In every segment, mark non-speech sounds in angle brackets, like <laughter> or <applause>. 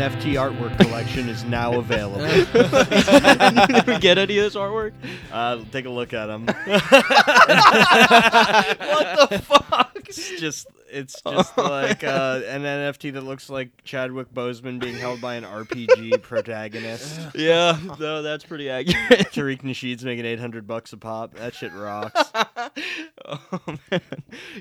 official buck breaking NFT artwork collection is now available. Did <laughs> we get any of this artwork? Uh, take a look at them. what the <laughs> fuck? It's just it's just like uh, an NFT that looks like Chadwick Boseman being held by an RPG protagonist. Yeah, no, that's pretty accurate. Tariq Nasheed's making 800 bucks a pop. That shit rocks. <laughs> oh, man.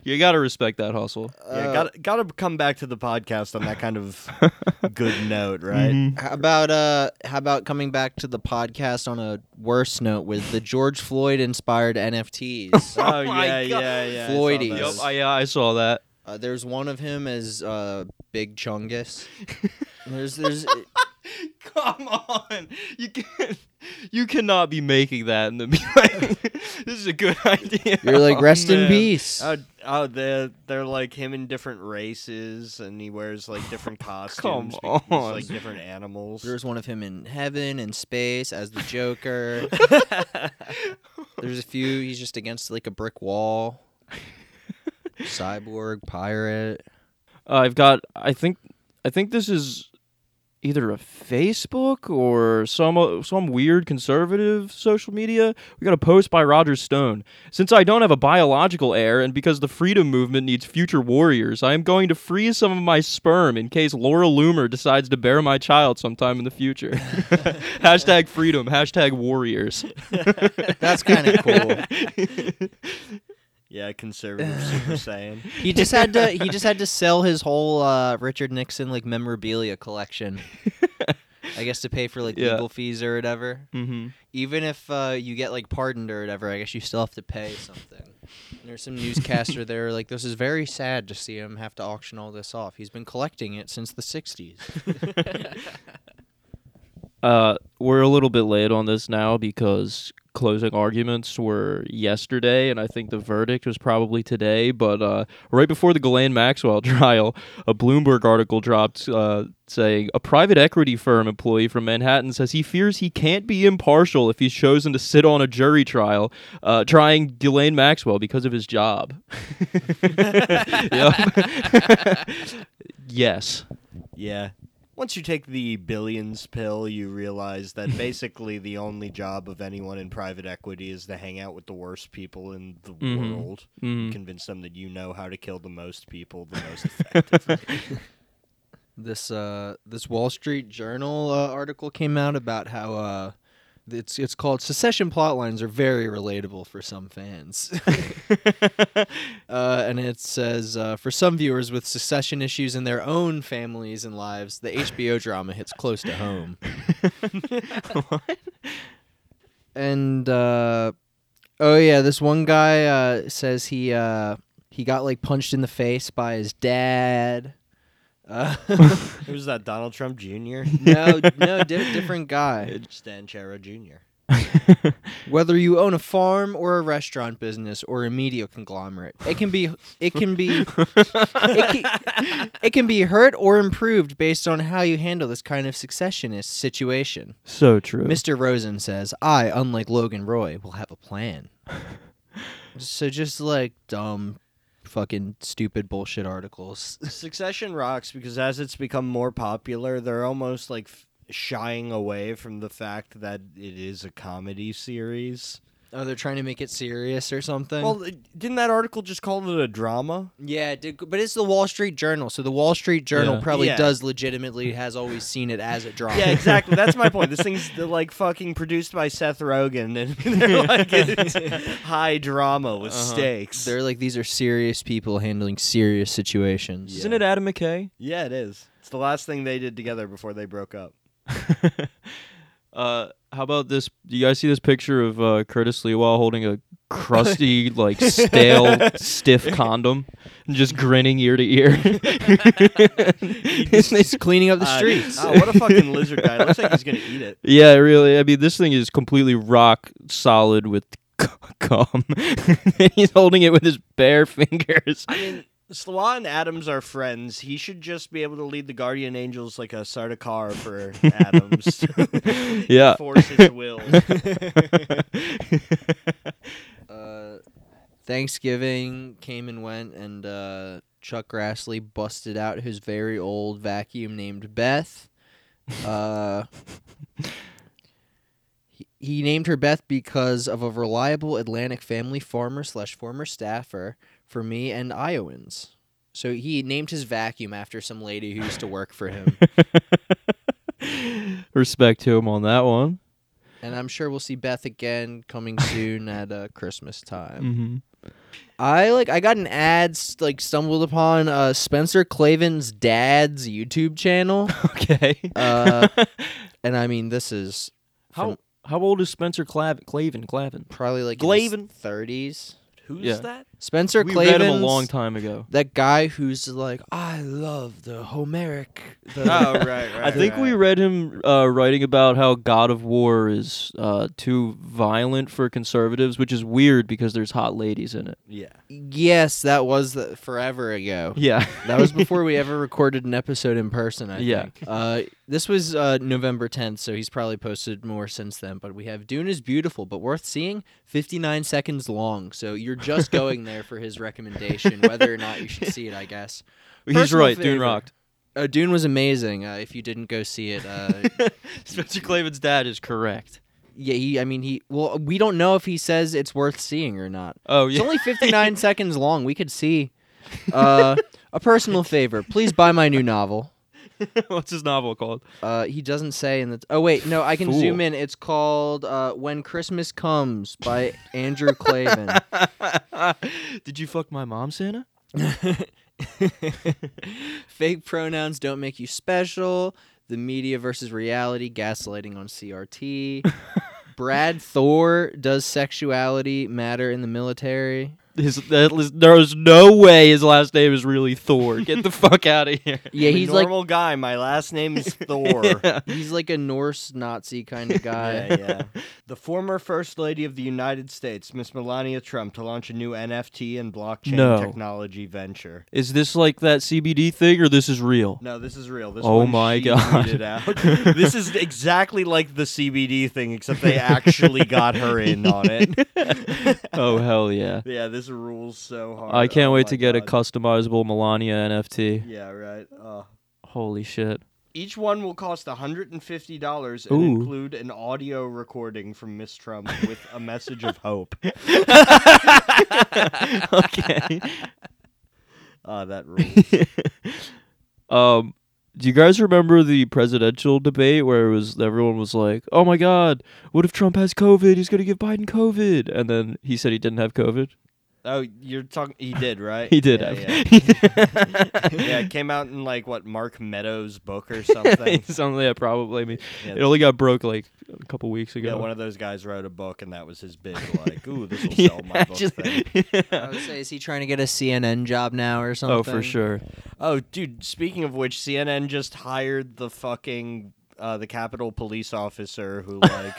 You gotta respect that hustle. yeah, gotta gotta come back to the podcast on that kind of <laughs> good note, right? Mhm. How about uh how about coming back to the podcast on a worse note with the George Floyd inspired NFTs? <laughs> Oh, Oh my yeah, God. yeah, yeah. I saw Floydies. Yep, those. I, yeah, I saw that. uh, there's one of him as uh Big Chungus. There's there's <laughs> Come on, you can you cannot be making that and then be like, "This is a good <laughs> idea." you're like Oh, rest in peace. Oh, oh, they're they're like him in different races, and he wears like different <laughs> costumes. because, on. like different animals. There's one of him in heaven and space as the Joker. There's a few he's just against like a brick wall. Cyborg, pirate. Uh, I've got. I think. I think this is either a Facebook or some uh, some weird conservative social media. We got a post by Roger Stone. Since I don't have a biological heir, and because the freedom movement needs future warriors, I am going to freeze some of my sperm in case Laura Loomer decides to bear my child sometime in the future. <laughs> hashtag freedom. Hashtag warriors. That's kind of cool. <laughs> yeah, conservative <laughs> Super Saiyan. He just had to he just had to sell his whole uh, Richard Nixon like memorabilia collection. <laughs> I guess to pay for like Yeah. legal fees or whatever. mm-hmm. Even if uh, you get like pardoned or whatever, I guess you still have to pay something. And there's some newscaster there like this is very sad to see him have to auction all this off. He's been collecting it since the 60s. <laughs> Uh, we're a little bit late on this now because closing arguments were yesterday, and I think the verdict was probably today. But uh, right before the Ghislaine Maxwell <laughs> trial, a Bloomberg article dropped uh, saying a private equity firm employee from Manhattan says he fears he can't be impartial if he's chosen to sit on a jury trial uh, trying Ghislaine Maxwell because of his job. <laughs> <laughs> Yes. Yeah. Once you take the billions pill, you realize that <laughs> basically the only job of anyone in private equity is to hang out with the worst people in the Mhm. world. Mhm. Convince them that you know how to kill the most people the most <laughs> effectively. <laughs> this uh this Wall Street Journal uh, article came out about how uh it's it's called Succession plotlines are very relatable for some fans. <laughs> uh, and it says uh, for some viewers with succession issues in their own families and lives, the HBO drama hits close to home. <laughs> what? And uh, oh yeah, this one guy uh, says he uh, he got like punched in the face by his dad. Uh, Who's that? Donald Trump Jr. <laughs> no, no, di- different guy. Stan Chera Jr. <laughs> Whether you own a farm or a restaurant business or a media conglomerate, it can be it can be it can, it can be hurt or improved based on how you handle this kind of successionist situation. So true. Mr. Rosen says, "I, unlike Logan Roy, will have a plan." <laughs> so just like dumb fucking stupid bullshit articles. <laughs> Succession rocks because as it's become more popular, they're almost like shying away from the fact that it is a comedy series. Oh, they're trying to make it serious or something. Well, didn't that article just call it a drama? Yeah, it did, but it's the Wall Street Journal, so the Wall Street Journal Yeah. probably Yeah. does legitimately has always seen it as a <laughs> drama. Yeah, exactly. That's my point. This thing's like fucking produced by Seth Rogen, and <laughs> they're like it's <laughs> high drama with Uh-huh. stakes. They're like these are serious people handling serious situations. Isn't it Adam McKay? yeah, it is. It's the last thing they did together before they broke up. Uh, how about this? Do you guys see this picture of uh, Curtis Sliwa holding a crusty, <laughs> like stale, stiff condom and just grinning ear to ear? He's cleaning up the Uh, <laughs> streets. oh, what a fucking lizard guy! It looks like he's gonna eat it. <laughs> yeah, really. I mean, this thing is completely rock solid with cum. he's holding it with his bare fingers. I mean, Sliwa and Adams are friends. He should just be able to lead the Guardian Angels like a Sardaukar for <laughs> Adams. <laughs> Yeah. Force his will. <laughs> uh, Thanksgiving came and went, and uh, Chuck Grassley busted out his very old vacuum named Beth. Uh, he, he named her Beth because of a reliable Atlantic family farmer slash former staffer for me and Iowans. So he named his vacuum after some lady who used to work for him. <laughs> Respect to him on that one. and I'm sure we'll see Beth again coming <laughs> soon at uh, Christmas time. hmm I like I got an ad like stumbled upon uh, Spencer Klavan's dad's YouTube channel, <laughs> Okay. Uh, and I mean this is how from how old is Spencer Clav- Klavan? Klavan. probably like Glavin. thirties. Who's Yeah. that? Spencer We Klavan's read him a long time ago. that guy who's like I love the Homeric. The, Oh, right, right. <laughs> I think we read him uh, writing about how God of War is uh, too violent for conservatives, which is weird because there's hot ladies in it. Yeah. yes, that was the, forever ago. Yeah, That was <laughs> before we ever recorded an episode in person. I Yeah. think. Uh, this was uh, November 10th, so he's probably posted more since then. But we have Dune is beautiful, but worth seeing. 59 seconds long, so you're just going there for his recommendation, whether or not you should see it. I guess. <laughs> he's Personal right. Dune favorite. rocked. Uh, Dune was amazing. Uh, if you didn't go see it, uh, <laughs> Spencer Klavan's dad is correct. yeah, he. I mean, he. Well, we don't know if he says it's worth seeing or not. Oh yeah, It's only 59 <laughs> seconds long. We could see. Uh, a personal favor, please buy my new novel. <laughs> What's his novel called? Uh, he doesn't say in the. oh wait, no, I can Fool. zoom in. It's called uh, "When Christmas Comes" by Andrew Klavan. <laughs> Did you fuck my mom, Santa? <laughs> Fake pronouns don't make you special. The media versus reality, gaslighting on CRT. Brad Thor does sexuality matter in the military? His that was, there's no way his last name is really Thor. Get the <laughs> fuck out of here. Yeah, I'm a he's like normal guy. My last name is <laughs> Thor. Yeah. he's like a Norse Nazi kind of guy. Yeah, yeah. <laughs> The former First Lady of the United States, Miss Melania Trump, to launch a new NFT and blockchain No. technology venture. Is this like that CBD thing, or this is real? No, this is real. This Oh one my God. out. this is exactly like the CBD thing, except they actually got her in on it. oh hell yeah! yeah, this rules so hard. I can't Oh wait to get a customizable Melania NFT. Yeah, right. Uh, Holy shit! each one will cost $150 and Ooh. include an audio recording from Miss Trump with a message of hope. <laughs> <laughs> okay. Ah, that rules. <laughs> um, do you guys remember the presidential debate where it was everyone was like, "Oh my God, what if Trump has COVID? He's gonna give Biden COVID," and then he said he didn't have COVID. Oh, you're talking. He did, right? He did Yeah. Yeah. <laughs> <laughs> yeah, it came out in like what Mark Meadows' book or something. <laughs> Something yeah, probably. I mean, Yeah, it only got broke like a couple weeks ago. yeah, one of those guys wrote a book, and that was his big like, "Ooh, this will Yeah, sell my book." just- thing. I would say, is he trying to get a CNN job now or something? oh, for sure. Oh, dude. Speaking of which, CNN just hired the fucking uh, the Capitol police officer who like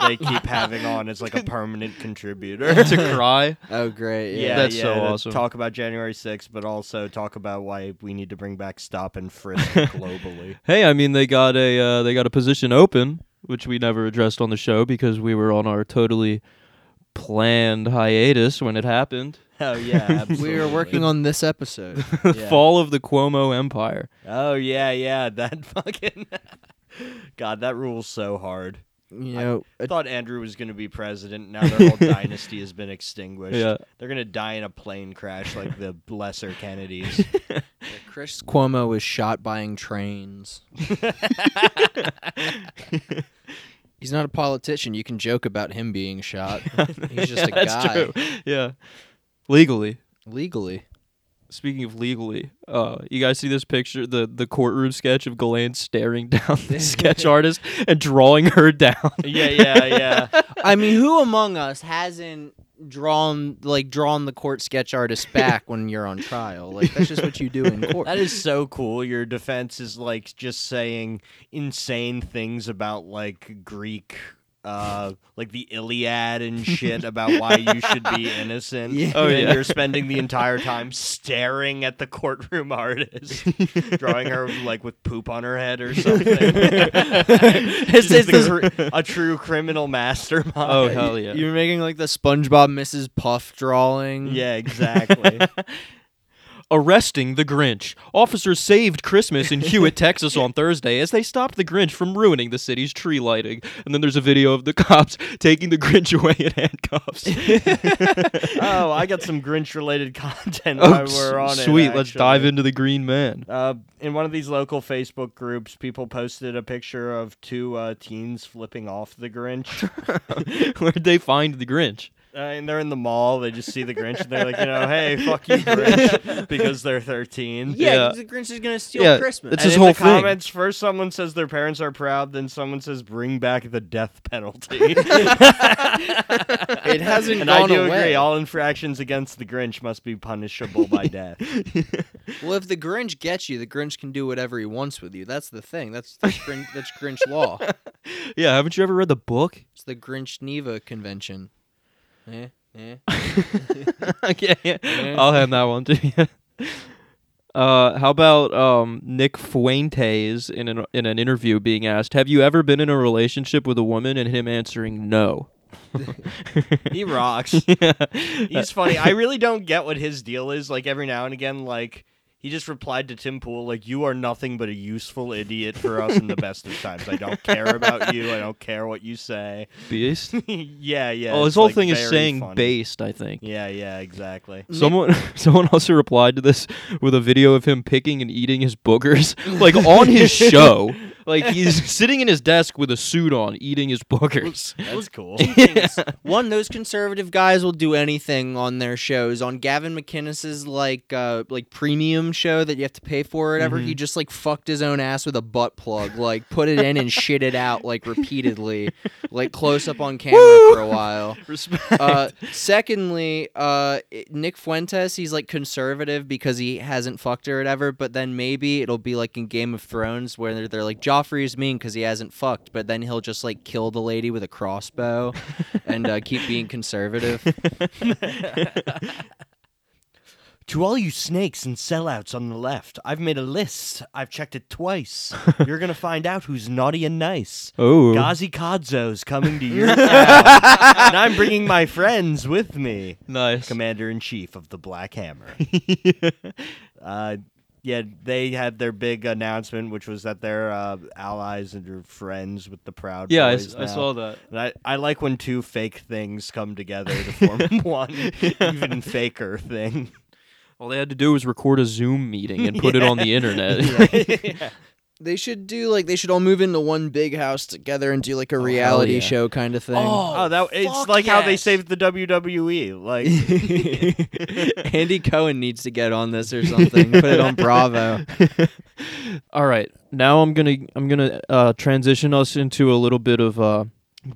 they keep having on as like a permanent contributor. <laughs> to cry. Oh, great. Yeah, Yeah. That's yeah, so to awesome. Talk about January 6th, but also talk about why we need to bring back stop and frisk <laughs> globally. Hey, I mean they got a uh, they got a position open, which we never addressed on the show because we were on our totally planned hiatus when it happened. Oh yeah, absolutely. <laughs> We were working on this episode. Yeah. Fall of the Cuomo Empire. Oh yeah, yeah. That fucking God, that rules so hard. You know, I thought Andrew was gonna be president. Now their whole <laughs> dynasty has been extinguished. Yeah. They're gonna die in a plane crash like the <laughs> lesser Kennedys. Chris <laughs> Cuomo was shot buying trains. He's not a politician. You can joke about him being shot. He's just a That's guy. true. Yeah. Legally. Legally. Speaking of legally, uh, you guys see this picture, the the courtroom sketch of Ghislaine staring <laughs> down the <laughs> sketch artist and drawing her down. <laughs> yeah, yeah, yeah. I mean, who among us hasn't drawn like drawn the court sketch artist back when you're on trial? Like that's just what you do in court. That is so cool. Your defense is like just saying insane things about like Greek uh like the Iliad and shit about why you should be <laughs> innocent. Yeah. Oh, and yeah. you're spending the entire time <laughs> staring at the courtroom <laughs> artist, drawing her like with poop on her head or something. It's- She's it's the cr- a true criminal mastermind. Oh hell yeah! You're making like the SpongeBob Mrs. Puff drawing. Yeah, exactly. Arresting the Grinch. Officers saved Christmas in <laughs> Hewitt, Texas on Thursday as they stopped the Grinch from ruining the city's tree lighting. And then there's a video of the <laughs> cops taking the Grinch away in handcuffs. <laughs> oh, I got some Grinch related content oh, while we're on it. sweet. Let's dive into the Green Man. Uh, in one of these local Facebook groups, people posted a picture of two uh, teens flipping off the Grinch. Where'd they find the Grinch? Uh, and they're in the mall. They just see the Grinch and they're like, you know, hey, <laughs> fuck you, Grinch, because they're 13. Yeah, Yeah. 'cause the Grinch is gonna steal Yeah, Christmas. it's and his in whole the thing. comments, first someone says their parents are proud, then someone says bring back the death penalty. <laughs> <laughs> It hasn't and gone I do away. agree. All infractions against the Grinch must be punishable by death. well, if the Grinch gets you, the Grinch can do whatever he wants with you. That's the thing. That's that's Grinch, that's Grinch law. Yeah, haven't you ever read the book? It's the Grinch Neva Convention. Eh, eh. okay, <laughs> yeah. I'll hand that one to you. <laughs> Uh, how about um, Nick Fuentes in an in an interview being asked, "Have you ever been in a relationship with a woman?" and him answering, "No." <laughs> he rocks. yeah. He's funny. I really don't get what his deal is. Like every now and again, like he just replied to Tim Pool, like, "You are nothing but a useful idiot for us in the best of times. I don't care about you. I don't care what you say." Beast. <laughs> yeah, yeah. oh, his whole like, thing is saying funny. based. I think. Yeah, yeah, exactly. Someone <laughs> someone also replied to this with a video of him picking and eating his boogers <laughs> like on his show. Like he's sitting in his desk with a suit on eating his boogers. That's cool. One, those conservative guys will do anything on their shows. On Gavin McInnes's like uh like premium show that you have to pay for or whatever, he just like fucked his own ass with a butt plug, like put it in and shit it out like repeatedly, like close up on camera for a while. <laughs> Respect. Uh, secondly, uh, Nick Fuentes, he's like conservative because he hasn't fucked or whatever. But then maybe it'll be like in Game of Thrones where they're, they're like Joffrey's mean because he hasn't fucked, but then he'll just like kill the lady with a crossbow and uh, keep being conservative. <laughs> <laughs> To all you snakes and sellouts on the left, I've made a list. I've checked it twice. <laughs> You're gonna find out who's naughty and nice. oh. Gazi Kodzo's coming to your town, <laughs> and I'm bringing my friends with me. Nice. Commander in Chief of the Black Hammer. <laughs> uh, yeah, they had their big announcement, which was that they're uh, allies and are friends with the Proud yeah, I, Boys s- I now. saw that. And I, I like when two fake things come together to form one even faker thing. All they had to do was record a Zoom meeting and put it on the <laughs> internet. <laughs> <laughs> They should do like they should all move into one big house together and do like a reality yeah. show kind of thing. Oh, that it's like how they saved the WWE. Like, Andy Cohen needs to get on this or something. Put it on Bravo. All right, now I'm gonna I'm gonna uh, transition us into a little bit of uh,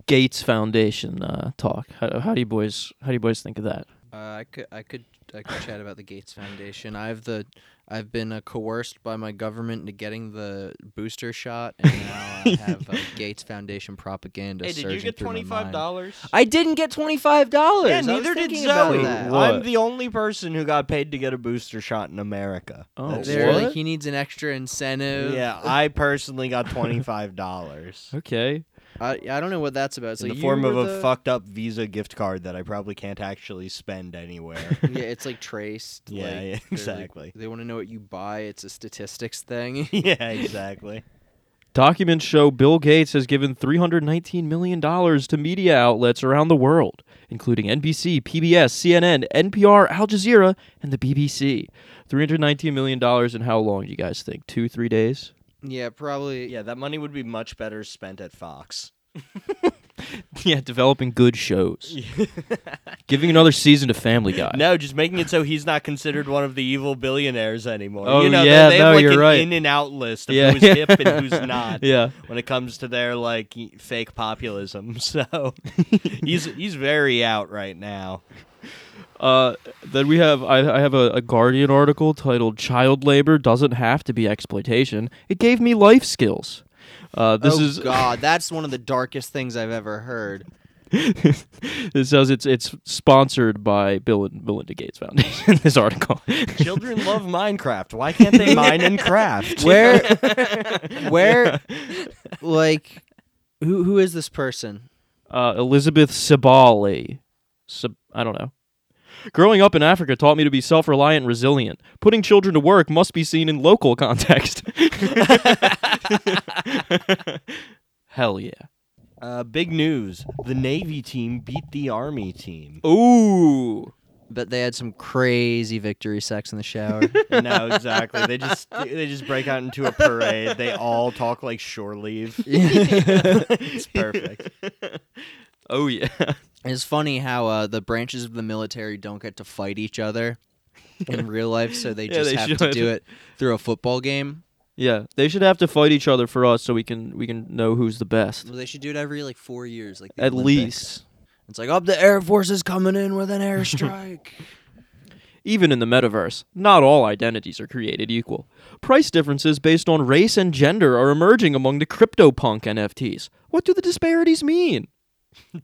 Gates Foundation uh, talk. How, how do you boys How do you boys think of that? Uh, I could, I could, I could chat about the Gates Foundation. I've the, I've been uh, coerced by my government into getting the booster shot, and now I have uh, <laughs> Gates Foundation propaganda. hey, did you get twenty five dollars? I didn't get twenty five dollars. Yeah, neither did Zoe. I'm the only person who got paid to get a booster shot in America. Oh, That's They're like he needs an extra incentive. Yeah, I personally got twenty five dollars <laughs> Okay. I, I don't know what that's about. So in the form of were a the- fucked up Visa gift card that I probably can't actually spend anywhere. <laughs> Yeah, it's like traced. Yeah, like, yeah, <laughs> they're, like- exactly. they want to know what you buy. It's a statistics thing. <laughs> yeah, exactly. Documents show Bill Gates has given $319 million to media outlets around the world, including NBC, PBS, CNN, NPR, Al Jazeera, and the BBC. $319 million in how long do you guys think? Two, three days? Yeah, probably. Yeah, that money would be much better spent at Fox. <laughs> yeah, developing good shows. <laughs> Giving another season to Family Guy. No, just making it so he's not considered one of the evil billionaires anymore. Oh, you know, they- yeah, they, no, have like you're an right. in and out list of Yeah. who's hip and who's <laughs> not Yeah. when it comes to their like fake populism. So he's he's very out right now. Uh, then we have I, I have a, a Guardian article titled "Child Labor Doesn't Have to Be Exploitation." It gave me life skills. Uh, this oh is God, that's one of the darkest things I've ever heard. <laughs> it says it's it's sponsored by Bill and Melinda Gates Foundation. <laughs> this article. Children <laughs> love Minecraft. Why can't they mine and craft? Where, where, like, who who is this person? uh, Elizabeth Sabali. Sab- I don't know. Growing up in Africa taught me to be self reliant and resilient. Putting children to work must be seen in local <laughs> context. <laughs> Hell yeah. Uh, big news: the Navy team beat the Army team. Ooh. But they had some crazy victory sex in the shower. <laughs> no, exactly. They just they just break out into a parade. They all talk like shore leave. it's perfect. Oh yeah. <laughs> It's funny how uh, the branches of the military don't get to fight each other in <laughs> real life, so they Yeah, just they have to should. do it through a football game. Yeah. They should have to fight each other for us so we can we can know who's the best. Well, they should do it every like four years, like the At Olympics. least. It's like, up the Air Force is coming in with an airstrike. <laughs> Even in the metaverse, not all identities are created equal. Price differences based on race and gender are emerging among the CryptoPunk NFTs. What do the disparities mean? <laughs>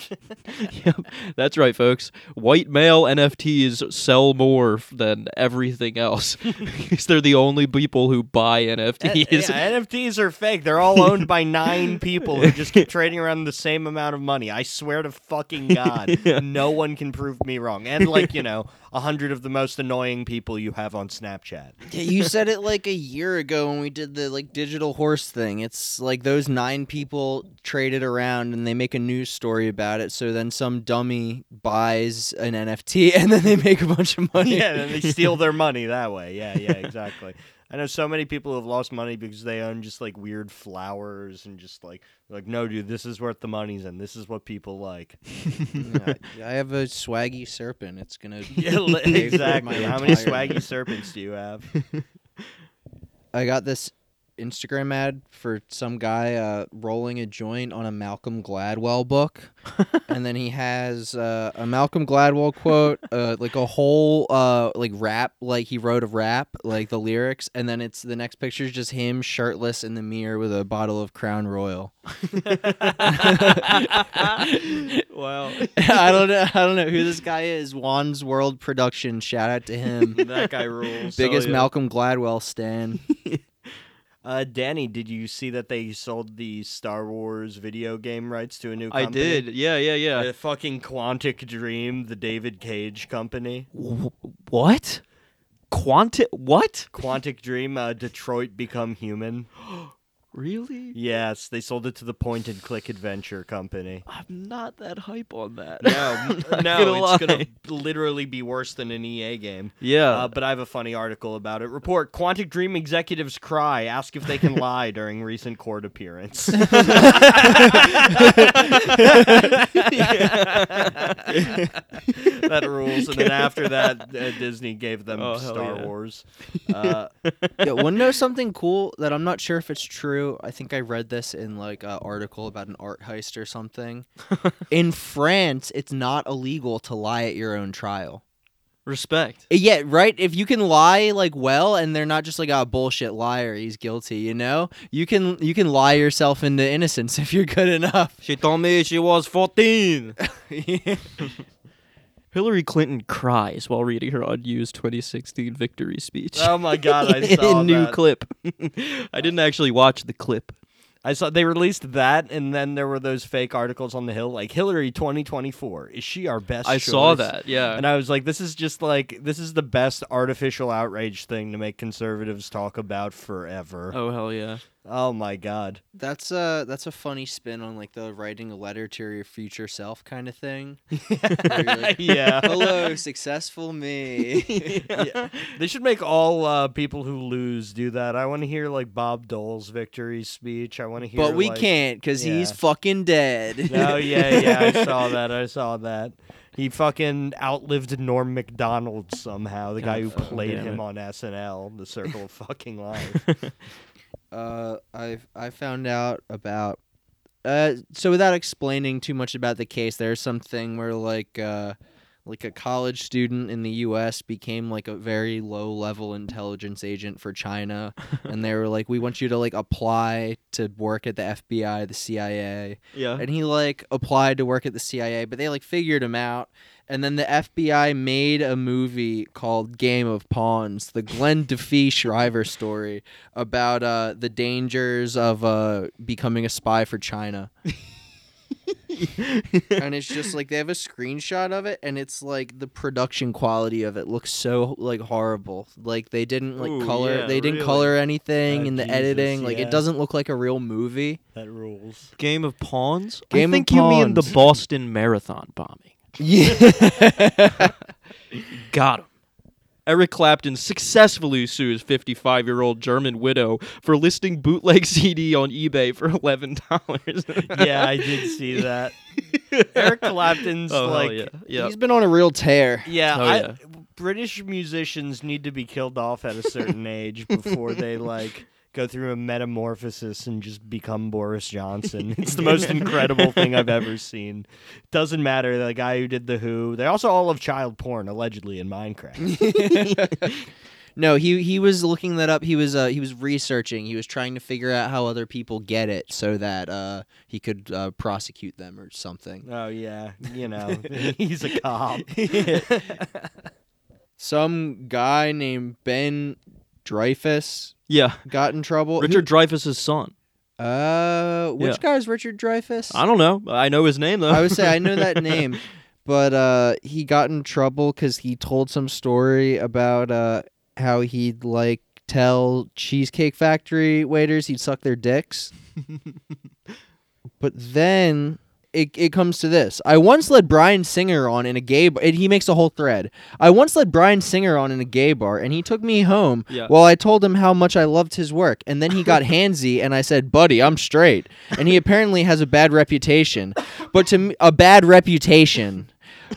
yep, that's right, folks. White male NFTs sell more than everything else <laughs> because they're the only people who buy uh, N- NFTs. yeah, <laughs> NFTs are fake. They're all owned by nine people who just keep trading around the same amount of money. I swear to fucking God, Yeah. no one can prove me wrong. And like you know, a hundred of the most annoying people you have on Snapchat. yeah, you said it like a year ago when we did the like digital horse thing. It's like those nine people traded it around and they make a news story about it. So then some dummy buys an NFT <laughs> and then they make a bunch of money. yeah, and they steal their <laughs> money that way. Yeah, yeah, exactly. I know so many people have lost money because they own just like weird flowers and just like like no, dude, this is worth the money's and this is what people like. <laughs> Yeah, I have a swaggy serpent. It's gonna Yeah, li- pay for exactly. How many swaggy serpents do you have? I got this Instagram ad for some guy uh, rolling a joint on a Malcolm Gladwell book, <laughs> and then he has uh, a Malcolm Gladwell quote, uh, like a whole uh, like rap, like he wrote a rap, like the lyrics, and then it's the next picture is just him shirtless in the mirror with a bottle of Crown Royal. <laughs> wow. <laughs> I don't know. I don't know who this guy is. Juan's World Production. Shout out to him. that guy rules. Biggest yeah. Malcolm Gladwell stan. Uh, Danny, did you see that they sold the Star Wars video game rights to a new I did. Yeah, yeah, yeah. The fucking Quantic Dream, the David Cage company. Wh- what? Quantic what? Quantic Dream, uh, Detroit Become Human. <gasps> <gasps> <gasps> Really? Yes, they sold it to the Point and Click Adventure company. I'm not that hype on that. No, <laughs> Not no, gonna it's gonna literally be worse than an EA game. Yeah. Uh, but I have a funny article about it. Report: Quantic Dream executives cry, ask if they can <laughs> lie during recent court appearance. <laughs> that rules. And then after that, uh, Disney gave them Oh, Star yeah. Wars. Uh, yeah, want to know something cool that I'm not sure if it's true? I think I read this in like an article about an art heist or something. <laughs> in France, it's not illegal to lie at your own trial. Respect. Uh, Yeah, right. If you can lie like well, and they're not just like a bullshit liar, he's guilty. You know, you can you can lie yourself into innocence <laughs> if you're good enough. She told me she was 14. <laughs> Hillary Clinton cries while reading her unused 2016 victory speech. oh my god, I <laughs> saw New that. clip. <laughs> I didn't actually watch the clip. I saw they released that, and then there were those fake articles on the Hill, like Hillary 2024. Is she our best? I saw that. Yeah. And I was like, this is just like this is the best artificial outrage thing to make conservatives talk about forever. oh hell yeah. Oh my god. That's a that's a funny spin on like the writing a letter to your future self kind of thing. <laughs> like, yeah. Hello, successful me. <laughs> Yeah. They should make all uh, people who lose do that. I want to hear like Bob Dole's victory speech. I want to hear. but we like- can't because he's fucking dead. <laughs> oh yeah, yeah, I saw that. I saw that. He fucking outlived Norm Macdonald somehow, the guy who played damn him on SNL, The Circle of Fucking Life. Uh, I I found out about. Uh, so without explaining too much about the case, there's something where like uh, like a college student in the U.S. became like a very low level intelligence agent for China, <laughs> and they were like, "We want you to like apply to work at the FBI, the CIA." yeah. and he like applied to work at the CIA, but they like figured him out. And then the FBI made a movie called Game of Pawns, the Glenn Duffie Shriver story about uh, the dangers of uh, becoming a spy for China. <laughs> and it's just like they have a screenshot of it and it's like the production quality of it looks so like horrible like they didn't like Ooh, color yeah, they didn't really? color anything Oh, in the Jesus, editing like yeah. it doesn't look like a real movie That rules. Game of Pawns. Game I of think you mean the Boston Marathon bombing. Yeah <laughs> Got him. Eric Clapton successfully sues 55 year old German widow for listing bootleg <laughs> CD on eBay for $11. Yeah, I did see that. Eric Clapton's <laughs> Oh, hell like, yeah. yeah. he's been on a real tear yeah, Oh, I, yeah. British musicians need to be killed off at a certain age before they like go through a metamorphosis and just become Boris Johnson. <laughs> It's the most incredible thing I've ever seen. Doesn't matter the guy who did the Who. They also all have child porn allegedly in Minecraft. <laughs> no he he was looking that up he was uh he was researching he was trying to figure out how other people get it so that uh he could uh prosecute them or something oh yeah, you know <laughs> he's a cop. some guy named Ben Dreyfuss yeah. got in trouble. Richard Dreyfuss's son. Uh, which Yeah. guy's Richard Dreyfuss? I don't know. I know his name, though. I would say I know that <laughs> name, but uh, he got in trouble because he told some story about uh, how he'd like tell Cheesecake Factory waiters he'd suck their dicks. <laughs> but then it, it comes to this. I once led Bryan Singer on in a gay bar. And he makes a whole thread. I once led Bryan Singer on in a gay bar, and he took me home Yeah. while I told him how much I loved his work. And then he got <laughs> handsy, and I said, "Buddy, I'm straight." And he apparently has a bad reputation, but to me, a bad reputation.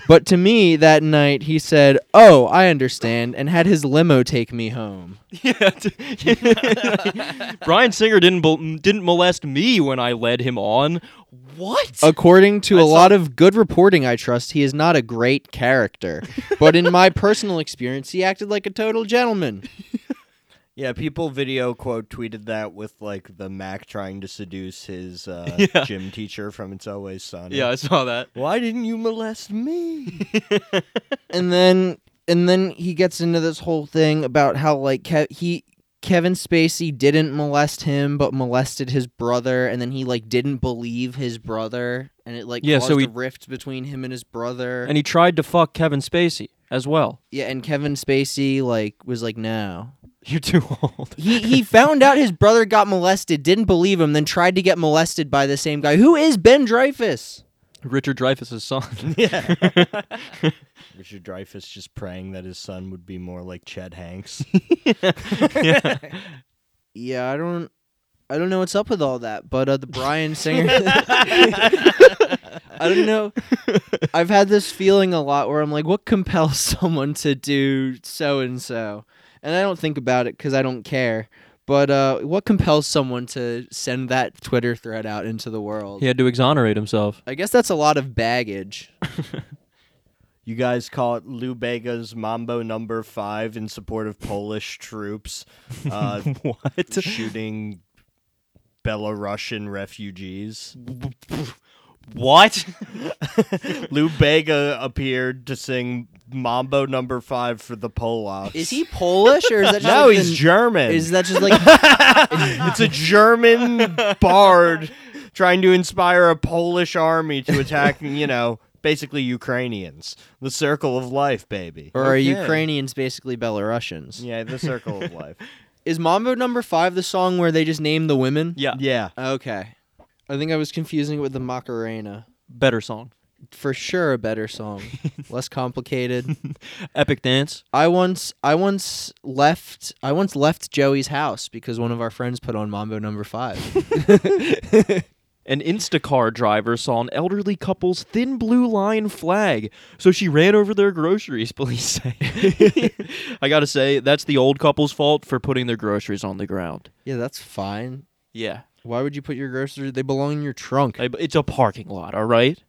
But to me that night, he said, "Oh, I understand," and had his limo take me home. <laughs> Yeah. <laughs> Bryan Singer didn't bel- didn't molest me when I led him on. What? According to I a saw- lot of good reporting I trust, he is not a great character. <laughs> but in my personal experience, he acted like a total gentleman. <laughs> Yeah, people video quote tweeted that with like the Mac trying to seduce his uh, <laughs> Yeah. gym teacher from It's Always Sunny. yeah, I saw that. Why didn't you molest me? and then and then he gets into this whole thing about how like Ke- he Kevin Spacey didn't molest him but molested his brother and then he like didn't believe his brother and it like Yeah, caused so a he- rift between him and his brother. And he tried to fuck Kevin Spacey as well. yeah, and Kevin Spacey like was like no. <laughs> You're too old. He he found out his brother got molested, didn't believe him, then tried to get molested by the same guy. Who is Ben Dreyfuss? Richard Dreyfuss's son. <laughs> yeah. <laughs> Richard Dreyfuss just praying that his son would be more like Chet Hanks. yeah. <laughs> Yeah, I don't I don't know what's up with all that, but uh, the Bryan <laughs> Singer I don't know. I've had this feeling a lot where I'm like, what compels <laughs> someone to do so and so? And I don't think about it because I don't care. But uh, what compels someone to send that Twitter thread out into the world? He had to exonerate himself. I guess that's a lot of baggage. You guys call it Lou Bega's Mambo Number Five in support of Polish troops uh, <laughs> what? shooting Belarusian refugees. What? <laughs> Lou Bega appeared to sing Mambo Number Five for the Polacks. Is he Polish or is that <laughs> just No, like he's the- German. Is that just like it's a German bard trying to inspire a Polish army to attack, you know, basically Ukrainians. The circle of life, baby. or are Okay. Ukrainians basically Belarusians? Yeah, the circle of life. <laughs> Is Mambo number five the song where they just name the women? Yeah. Yeah. Okay. I think I was confusing it with the Macarena. Better song. For sure a better song. <laughs> Less complicated. <laughs> Epic dance. I once I once left I once left Joey's house because one of our friends put on Mambo number 5. An Instacart driver saw an elderly couple's thin blue line flag, so she ran over their groceries, <laughs> police say. I gotta say, that's the old couple's fault for putting their groceries on the ground. yeah, that's fine. Yeah. Why would you put your groceries they belong in your trunk? I- It's a parking lot, all right?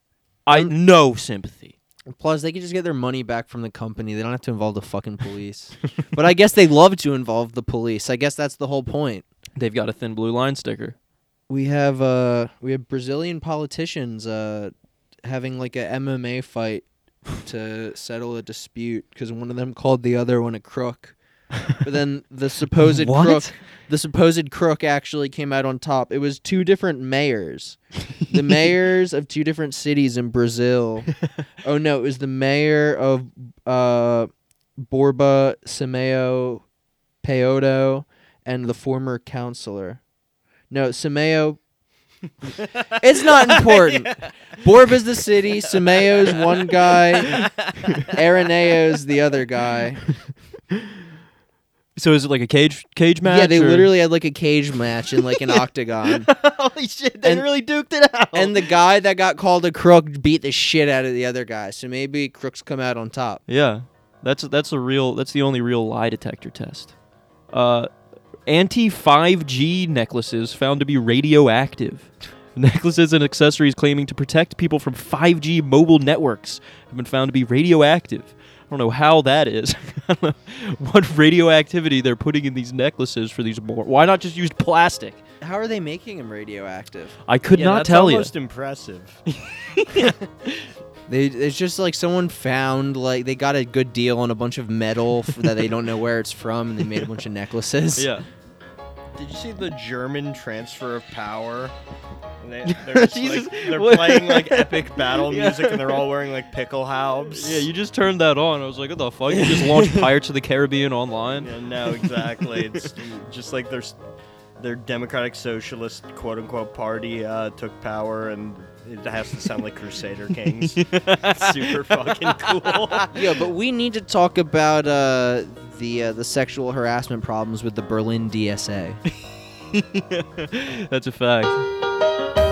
I um, no sympathy. Plus they could just get their money back from the company. They don't have to involve the fucking police. but I guess they love to involve the police. I guess that's the whole point. They've got a thin blue line sticker. We have uh we have Brazilian politicians uh having like a MMA fight <laughs> to settle a dispute because one of them called the other one a crook. but then the <laughs> supposed What? crook, the supposed crook actually came out on top. It was two different mayors, the <laughs> mayors of two different cities in Brazil. oh no, it was the mayor of uh, Borba Simeo Peodo and the former councilor. No, Simeo. it's not <laughs> important. Borb is the city. Simeo's one guy. Areneo's the other guy. So is it like a cage cage match? yeah, they or- literally had like a cage match in like an <laughs> octagon. Holy shit! They And- really duked it out. And the guy that got called a crook beat the shit out of the other guy. So maybe crooks come out on top. Yeah, that's that's a real. That's the only real lie detector test. Uh, anti 5G necklaces found to be radioactive. Necklaces and accessories claiming to protect people from 5G mobile networks have been found to be radioactive. I don't know how that is. <laughs> I don't know what radioactivity they're putting in these necklaces for these more. Why not just use plastic? How are they making them radioactive? I could yeah, not that's tell you. almost impressive. <laughs> They it's just like someone found like they got a good deal on a bunch of metal f- that they don't know where it's from and they made a bunch of necklaces. <laughs> Yeah. Did you see the German transfer of power? And they, <laughs> they're Jesus. like, they're playing like epic <laughs> battle Yeah. music, and they're all wearing like pickle haubs. Yeah, you just turned that on. I was like, what the fuck? You just launched <laughs> Pirates of the Caribbean online? Yeah, no, exactly. it's just like there's their democratic socialist quote unquote party uh, took power, and it has to sound like Crusader Kings. Super fucking cool. Yeah, but we need to talk about uh, the uh, the sexual harassment problems with the Berlin DSA. <laughs> That's a fact.